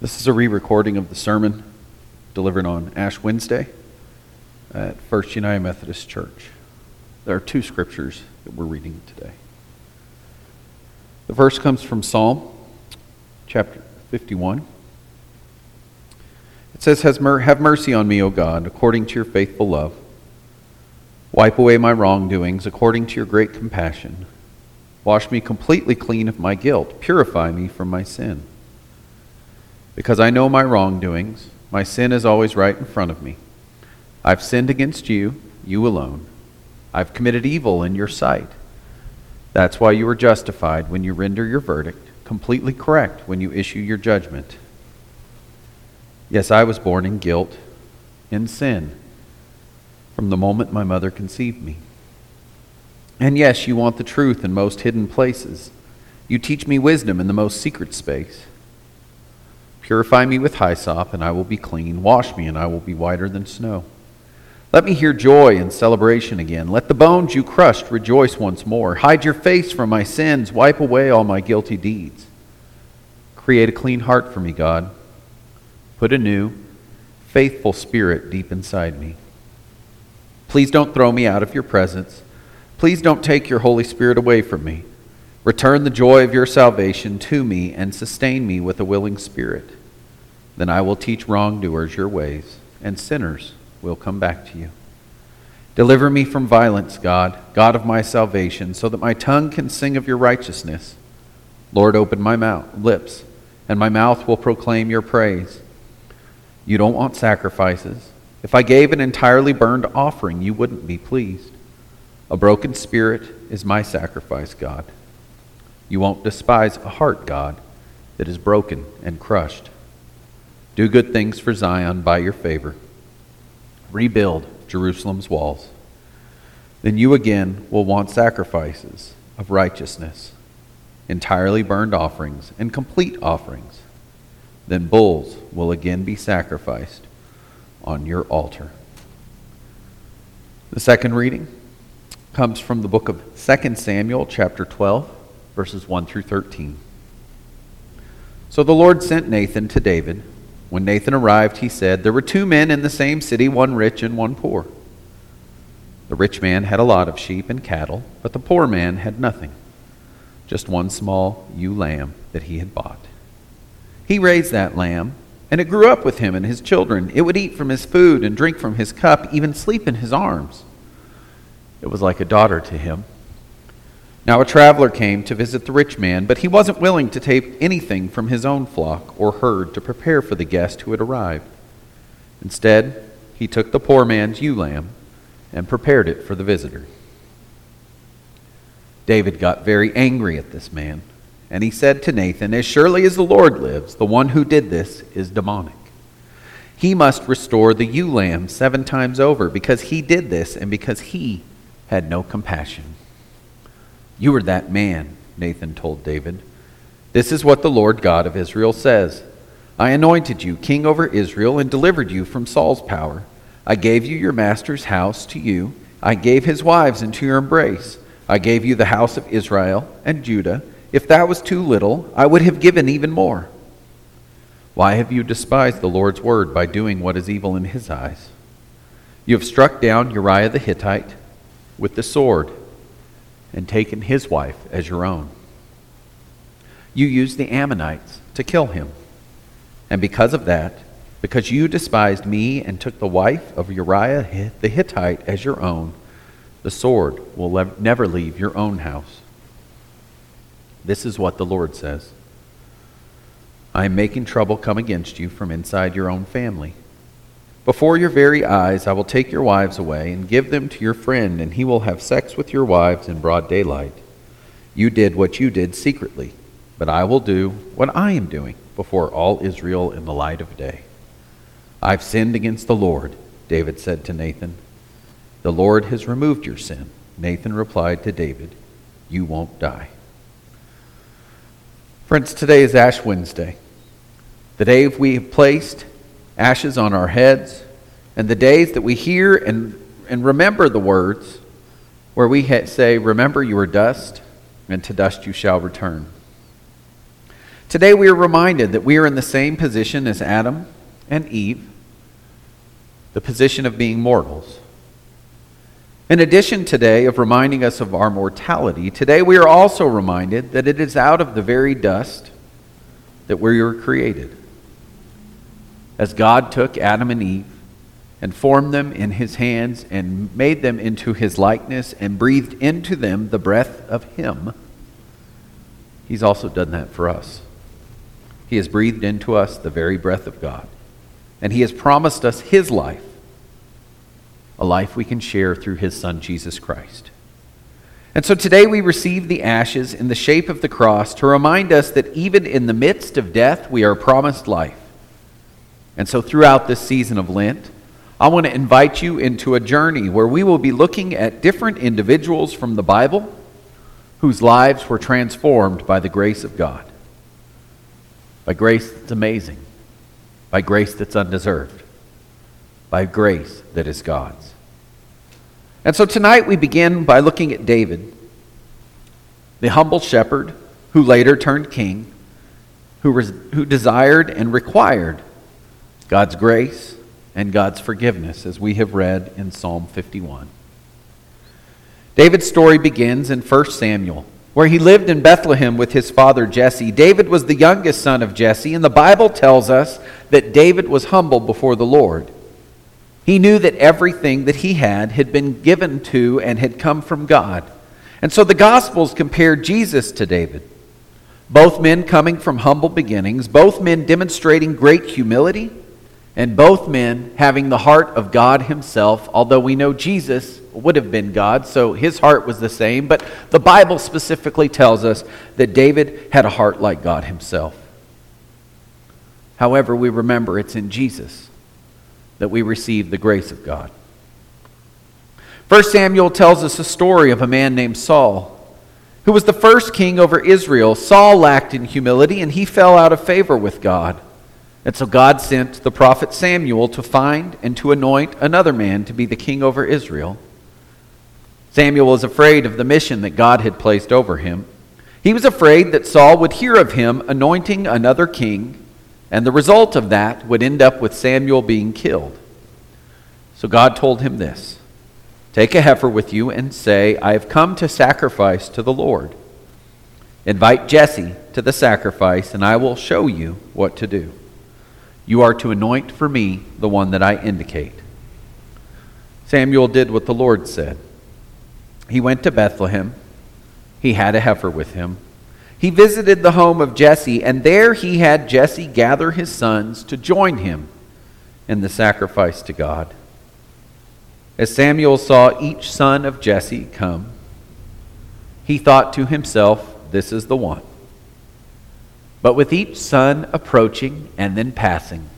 This is a re recording of the sermon delivered on Ash Wednesday at First United Methodist Church. There are two scriptures that we're reading today. The first comes from Psalm chapter 51. It says, Have mercy on me, O God, according to your faithful love. Wipe away my wrongdoings according to your great compassion. Wash me completely clean of my guilt. Purify me from my sin. Because I know my wrongdoings, my sin is always right in front of me. I've sinned against you, you alone. I've committed evil in your sight. That's why you are justified when you render your verdict, completely correct when you issue your judgment. Yes, I was born in guilt, in sin, from the moment my mother conceived me. And yes, you want the truth in most hidden places. You teach me wisdom in the most secret space. Purify me with hyssop, and I will be clean. Wash me, and I will be whiter than snow. Let me hear joy and celebration again. Let the bones you crushed rejoice once more. Hide your face from my sins. Wipe away all my guilty deeds. Create a clean heart for me, God. Put a new, faithful spirit deep inside me. Please don't throw me out of your presence. Please don't take your Holy Spirit away from me. Return the joy of your salvation to me and sustain me with a willing spirit. Then I will teach wrongdoers your ways, and sinners will come back to you. Deliver me from violence, God, God of my salvation, so that my tongue can sing of your righteousness. Lord, open my mouth, lips, and my mouth will proclaim your praise. You don't want sacrifices. If I gave an entirely burned offering, you wouldn't be pleased. A broken spirit is my sacrifice, God. You won't despise a heart, God, that is broken and crushed. Do good things for Zion by your favor. Rebuild Jerusalem's walls. Then you again will want sacrifices of righteousness, entirely burned offerings, and complete offerings. Then bulls will again be sacrificed on your altar. The second reading comes from the book of 2 Samuel, chapter 12, verses 1 through 13. So the Lord sent Nathan to David when Nathan arrived, he said, There were two men in the same city, one rich and one poor. The rich man had a lot of sheep and cattle, but the poor man had nothing, just one small ewe lamb that he had bought. He raised that lamb, and it grew up with him and his children. It would eat from his food and drink from his cup, even sleep in his arms. It was like a daughter to him. Now a traveler came to visit the rich man, but he wasn't willing to take anything from his own flock or herd to prepare for the guest who had arrived. Instead, he took the poor man's ewe lamb and prepared it for the visitor. David got very angry at this man, and he said to Nathan, As surely as the Lord lives, the one who did this is demonic. He must restore the ewe lamb seven times over because he did this and because he had no compassion. You are that man, Nathan told David. This is what the Lord God of Israel says I anointed you king over Israel and delivered you from Saul's power. I gave you your master's house to you. I gave his wives into your embrace. I gave you the house of Israel and Judah. If that was too little, I would have given even more. Why have you despised the Lord's word by doing what is evil in his eyes? You have struck down Uriah the Hittite with the sword and taken his wife as your own. You used the Ammonites to kill him. And because of that, because you despised me and took the wife of Uriah the Hittite as your own, the sword will never leave your own house. This is what the Lord says I am making trouble come against you from inside your own family. Before your very eyes, I will take your wives away and give them to your friend, and he will have sex with your wives in broad daylight. You did what you did secretly, but I will do what I am doing before all Israel in the light of day. I've sinned against the Lord, David said to Nathan. The Lord has removed your sin. Nathan replied to David, You won't die. Friends, today is Ash Wednesday, the day we have placed ashes on our heads, and the days that we hear and, and remember the words where we say, Remember you are dust, and to dust you shall return. Today we are reminded that we are in the same position as Adam and Eve, the position of being mortals. In addition today of reminding us of our mortality, today we are also reminded that it is out of the very dust that we were created. As God took Adam and Eve and formed them in his hands and made them into his likeness and breathed into them the breath of him, he's also done that for us. He has breathed into us the very breath of God. And he has promised us his life a life we can share through his Son, Jesus Christ. And so today we receive the ashes in the shape of the cross to remind us that even in the midst of death, we are promised life. And so throughout this season of Lent, I want to invite you into a journey where we will be looking at different individuals from the Bible whose lives were transformed by the grace of God. By grace that's amazing, by grace that's undeserved, by grace that is God's. And so tonight we begin by looking at David, the humble shepherd who later turned king, who, res- who desired and required God's grace and God's forgiveness, as we have read in Psalm 51. David's story begins in 1 Samuel, where he lived in Bethlehem with his father Jesse. David was the youngest son of Jesse, and the Bible tells us that David was humble before the Lord. He knew that everything that he had had been given to and had come from God. And so the Gospels compare Jesus to David. Both men coming from humble beginnings, both men demonstrating great humility, and both men having the heart of God Himself, although we know Jesus would have been God, so his heart was the same. But the Bible specifically tells us that David had a heart like God Himself. However, we remember it's in Jesus that we receive the grace of God. 1 Samuel tells us a story of a man named Saul, who was the first king over Israel. Saul lacked in humility and he fell out of favor with God. And so God sent the prophet Samuel to find and to anoint another man to be the king over Israel. Samuel was afraid of the mission that God had placed over him. He was afraid that Saul would hear of him anointing another king and the result of that would end up with Samuel being killed. So God told him this Take a heifer with you and say, I have come to sacrifice to the Lord. Invite Jesse to the sacrifice, and I will show you what to do. You are to anoint for me the one that I indicate. Samuel did what the Lord said. He went to Bethlehem. He had a heifer with him he visited the home of Jesse, and there he had Jesse gather his sons to join him in the sacrifice to God. As Samuel saw each son of Jesse come, he thought to himself, This is the one. But with each son approaching and then passing,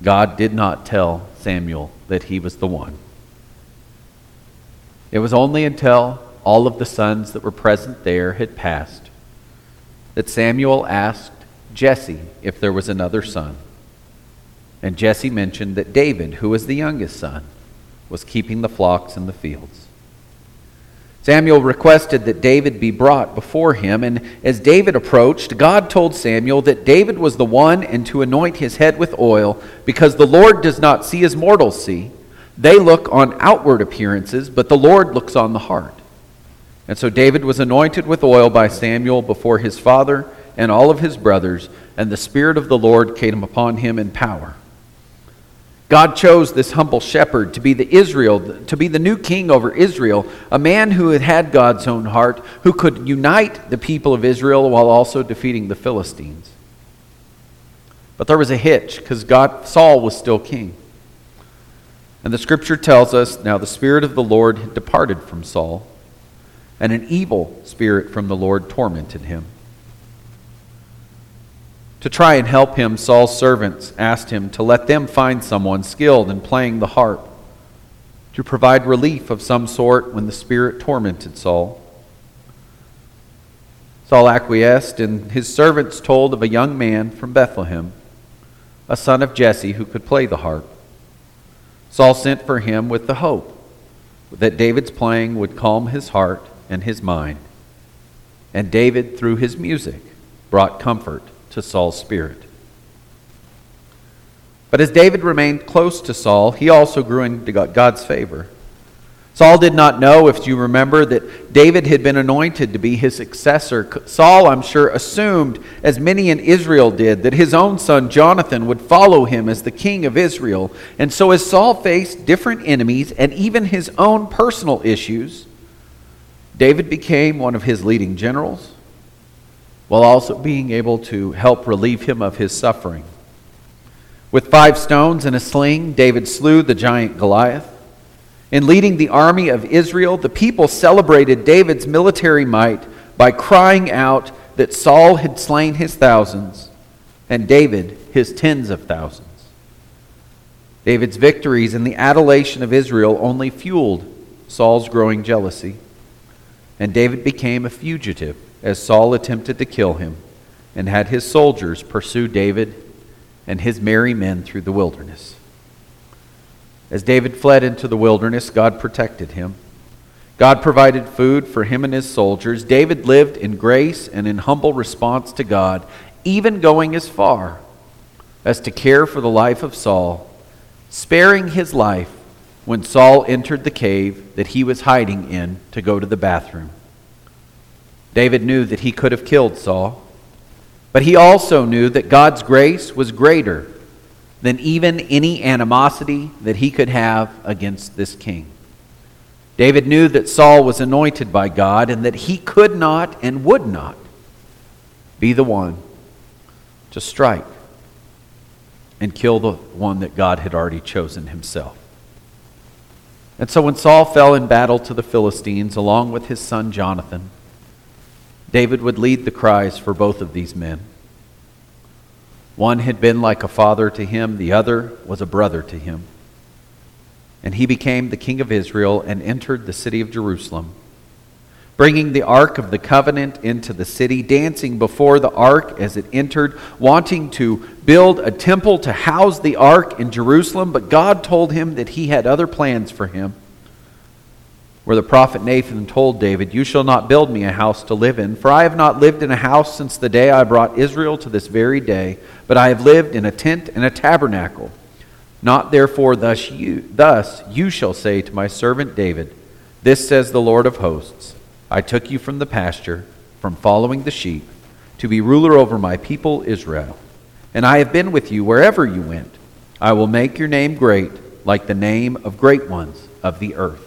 God did not tell Samuel that he was the one. It was only until all of the sons that were present there had passed, that Samuel asked Jesse if there was another son. And Jesse mentioned that David, who was the youngest son, was keeping the flocks in the fields. Samuel requested that David be brought before him, and as David approached, God told Samuel that David was the one and to anoint his head with oil, because the Lord does not see as mortals see. They look on outward appearances, but the Lord looks on the heart. And so David was anointed with oil by Samuel before his father and all of his brothers, and the Spirit of the Lord came upon him in power. God chose this humble shepherd to be the Israel, to be the new king over Israel, a man who had had God's own heart, who could unite the people of Israel while also defeating the Philistines. But there was a hitch because God Saul was still king. And the scripture tells us now the spirit of the Lord had departed from Saul and an evil spirit from the Lord tormented him. To try and help him, Saul's servants asked him to let them find someone skilled in playing the harp to provide relief of some sort when the spirit tormented Saul. Saul acquiesced, and his servants told of a young man from Bethlehem, a son of Jesse, who could play the harp. Saul sent for him with the hope that David's playing would calm his heart and his mind. And David, through his music, brought comfort to Saul's spirit. But as David remained close to Saul, he also grew into God's favor. Saul did not know, if you remember, that David had been anointed to be his successor. Saul, I'm sure, assumed, as many in Israel did, that his own son Jonathan would follow him as the king of Israel. And so, as Saul faced different enemies and even his own personal issues, David became one of his leading generals, while also being able to help relieve him of his suffering. With five stones and a sling, David slew the giant Goliath. In leading the army of Israel, the people celebrated David's military might by crying out that Saul had slain his thousands and David his tens of thousands. David's victories and the adulation of Israel only fueled Saul's growing jealousy, and David became a fugitive as Saul attempted to kill him and had his soldiers pursue David and his merry men through the wilderness. As David fled into the wilderness, God protected him. God provided food for him and his soldiers. David lived in grace and in humble response to God, even going as far as to care for the life of Saul, sparing his life when Saul entered the cave that he was hiding in to go to the bathroom. David knew that he could have killed Saul, but he also knew that God's grace was greater than even any animosity that he could have against this king. David knew that Saul was anointed by God and that he could not and would not be the one to strike and kill the one that God had already chosen himself. And so when Saul fell in battle to the Philistines along with his son Jonathan, David would lead the cries for both of these men. One had been like a father to him, the other was a brother to him. And he became the king of Israel and entered the city of Jerusalem, bringing the ark of the covenant into the city, dancing before the ark as it entered, wanting to build a temple to house the ark in Jerusalem. But God told him that he had other plans for him where the prophet Nathan told David, You shall not build me a house to live in, for I have not lived in a house since the day I brought Israel to this very day, but I have lived in a tent and a tabernacle. Not therefore thus you, thus you shall say to my servant David, This says the Lord of hosts, I took you from the pasture, from following the sheep, to be ruler over my people Israel. And I have been with you wherever you went. I will make your name great, like the name of great ones of the earth.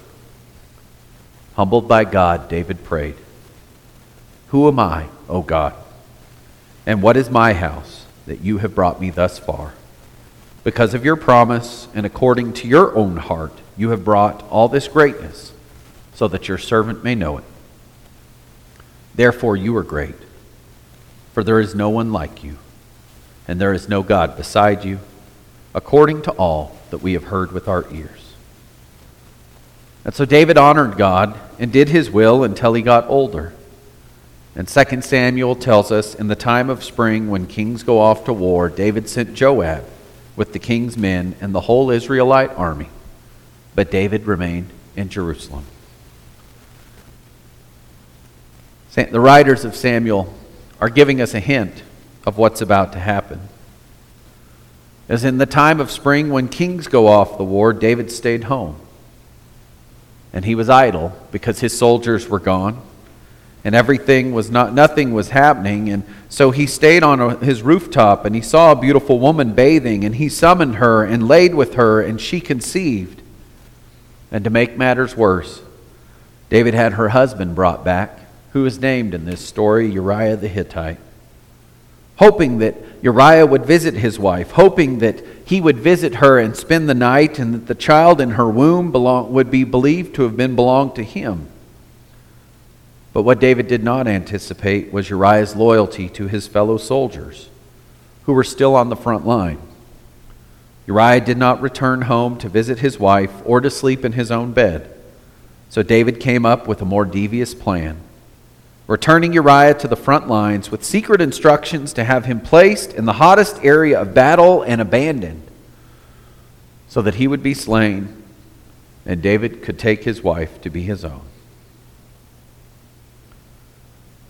Humbled by God, David prayed, Who am I, O God? And what is my house that you have brought me thus far? Because of your promise and according to your own heart, you have brought all this greatness, so that your servant may know it. Therefore, you are great, for there is no one like you, and there is no God beside you, according to all that we have heard with our ears. And so David honored God and did his will until he got older. And 2 Samuel tells us in the time of spring, when kings go off to war, David sent Joab with the king's men and the whole Israelite army. But David remained in Jerusalem. The writers of Samuel are giving us a hint of what's about to happen. As in the time of spring, when kings go off the war, David stayed home and he was idle because his soldiers were gone. And everything was not nothing was happening. And so he stayed on his rooftop and he saw a beautiful woman bathing. And he summoned her and laid with her and she conceived. And to make matters worse david had her husband brought back who is named in this story uriah the hittite hoping that Uriah would visit his wife, hoping that he would visit her and spend the night, and that the child in her womb belong, would be believed to have been belonged to him. But what David did not anticipate was Uriah's loyalty to his fellow soldiers, who were still on the front line. Uriah did not return home to visit his wife or to sleep in his own bed. So David came up with a more devious plan returning Uriah to the front lines with secret instructions to have him placed in the hottest area of battle and abandoned so that he would be slain and David could take his wife to be his own.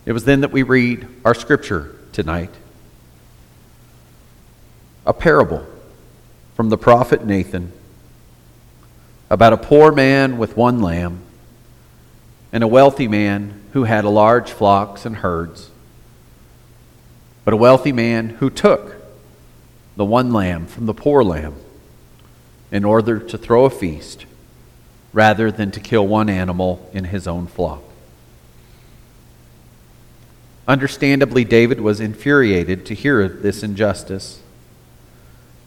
It was then that we read our scripture tonight. A parable from the prophet Nathan about a poor man with one lamb and a wealthy man who had large flocks and herds. But a wealthy man who took the one lamb from the poor lamb in order to throw a feast rather than to kill one animal in his own flock. Understandably, David was infuriated to hear of this injustice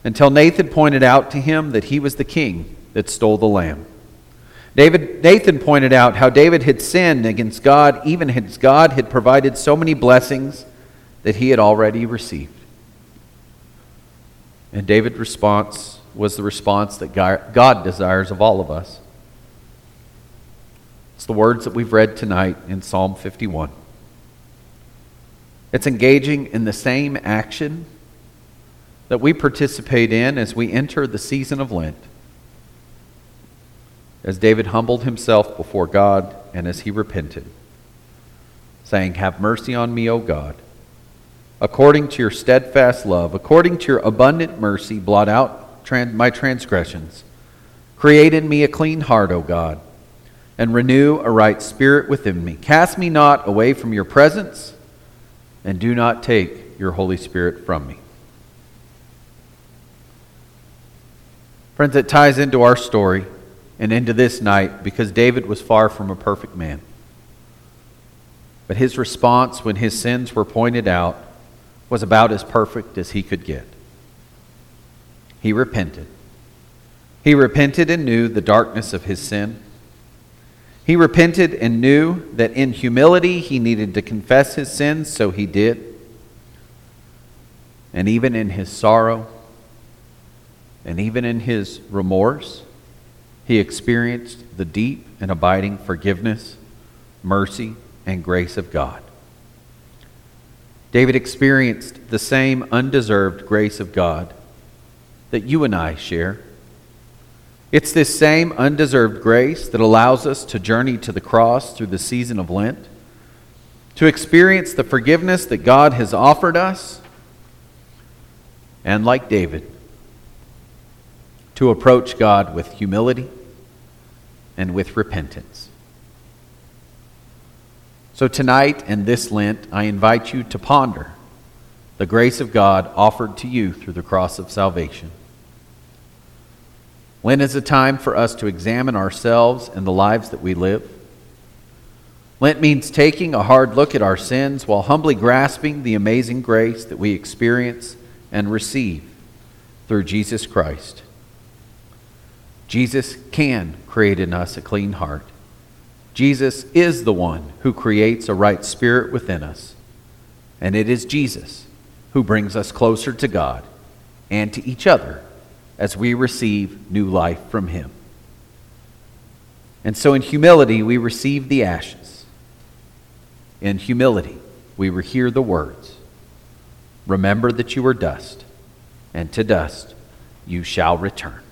until Nathan pointed out to him that he was the king that stole the lamb. David, Nathan pointed out how David had sinned against God, even as God had provided so many blessings that he had already received. And David's response was the response that God desires of all of us. It's the words that we've read tonight in Psalm 51. It's engaging in the same action that we participate in as we enter the season of Lent. As David humbled himself before God and as he repented, saying, Have mercy on me, O God. According to your steadfast love, according to your abundant mercy, blot out my transgressions. Create in me a clean heart, O God, and renew a right spirit within me. Cast me not away from your presence and do not take your Holy Spirit from me. Friends, it ties into our story and into this night because David was far from a perfect man. But his response when his sins were pointed out was about as perfect as he could get. He repented. He repented and knew the darkness of his sin. He repented and knew that in humility he needed to confess his sins, so he did. And even in his sorrow, and even in his remorse, he experienced the deep and abiding forgiveness, mercy, and grace of God. David experienced the same undeserved grace of God that you and I share. It's this same undeserved grace that allows us to journey to the cross through the season of Lent, to experience the forgiveness that God has offered us, and like David, to approach God with humility and with repentance. So, tonight and this Lent, I invite you to ponder the grace of God offered to you through the cross of salvation. Lent is a time for us to examine ourselves and the lives that we live. Lent means taking a hard look at our sins while humbly grasping the amazing grace that we experience and receive through Jesus Christ. Jesus can create in us a clean heart. Jesus is the one who creates a right spirit within us. And it is Jesus who brings us closer to God and to each other as we receive new life from Him. And so, in humility, we receive the ashes. In humility, we hear the words Remember that you are dust, and to dust you shall return.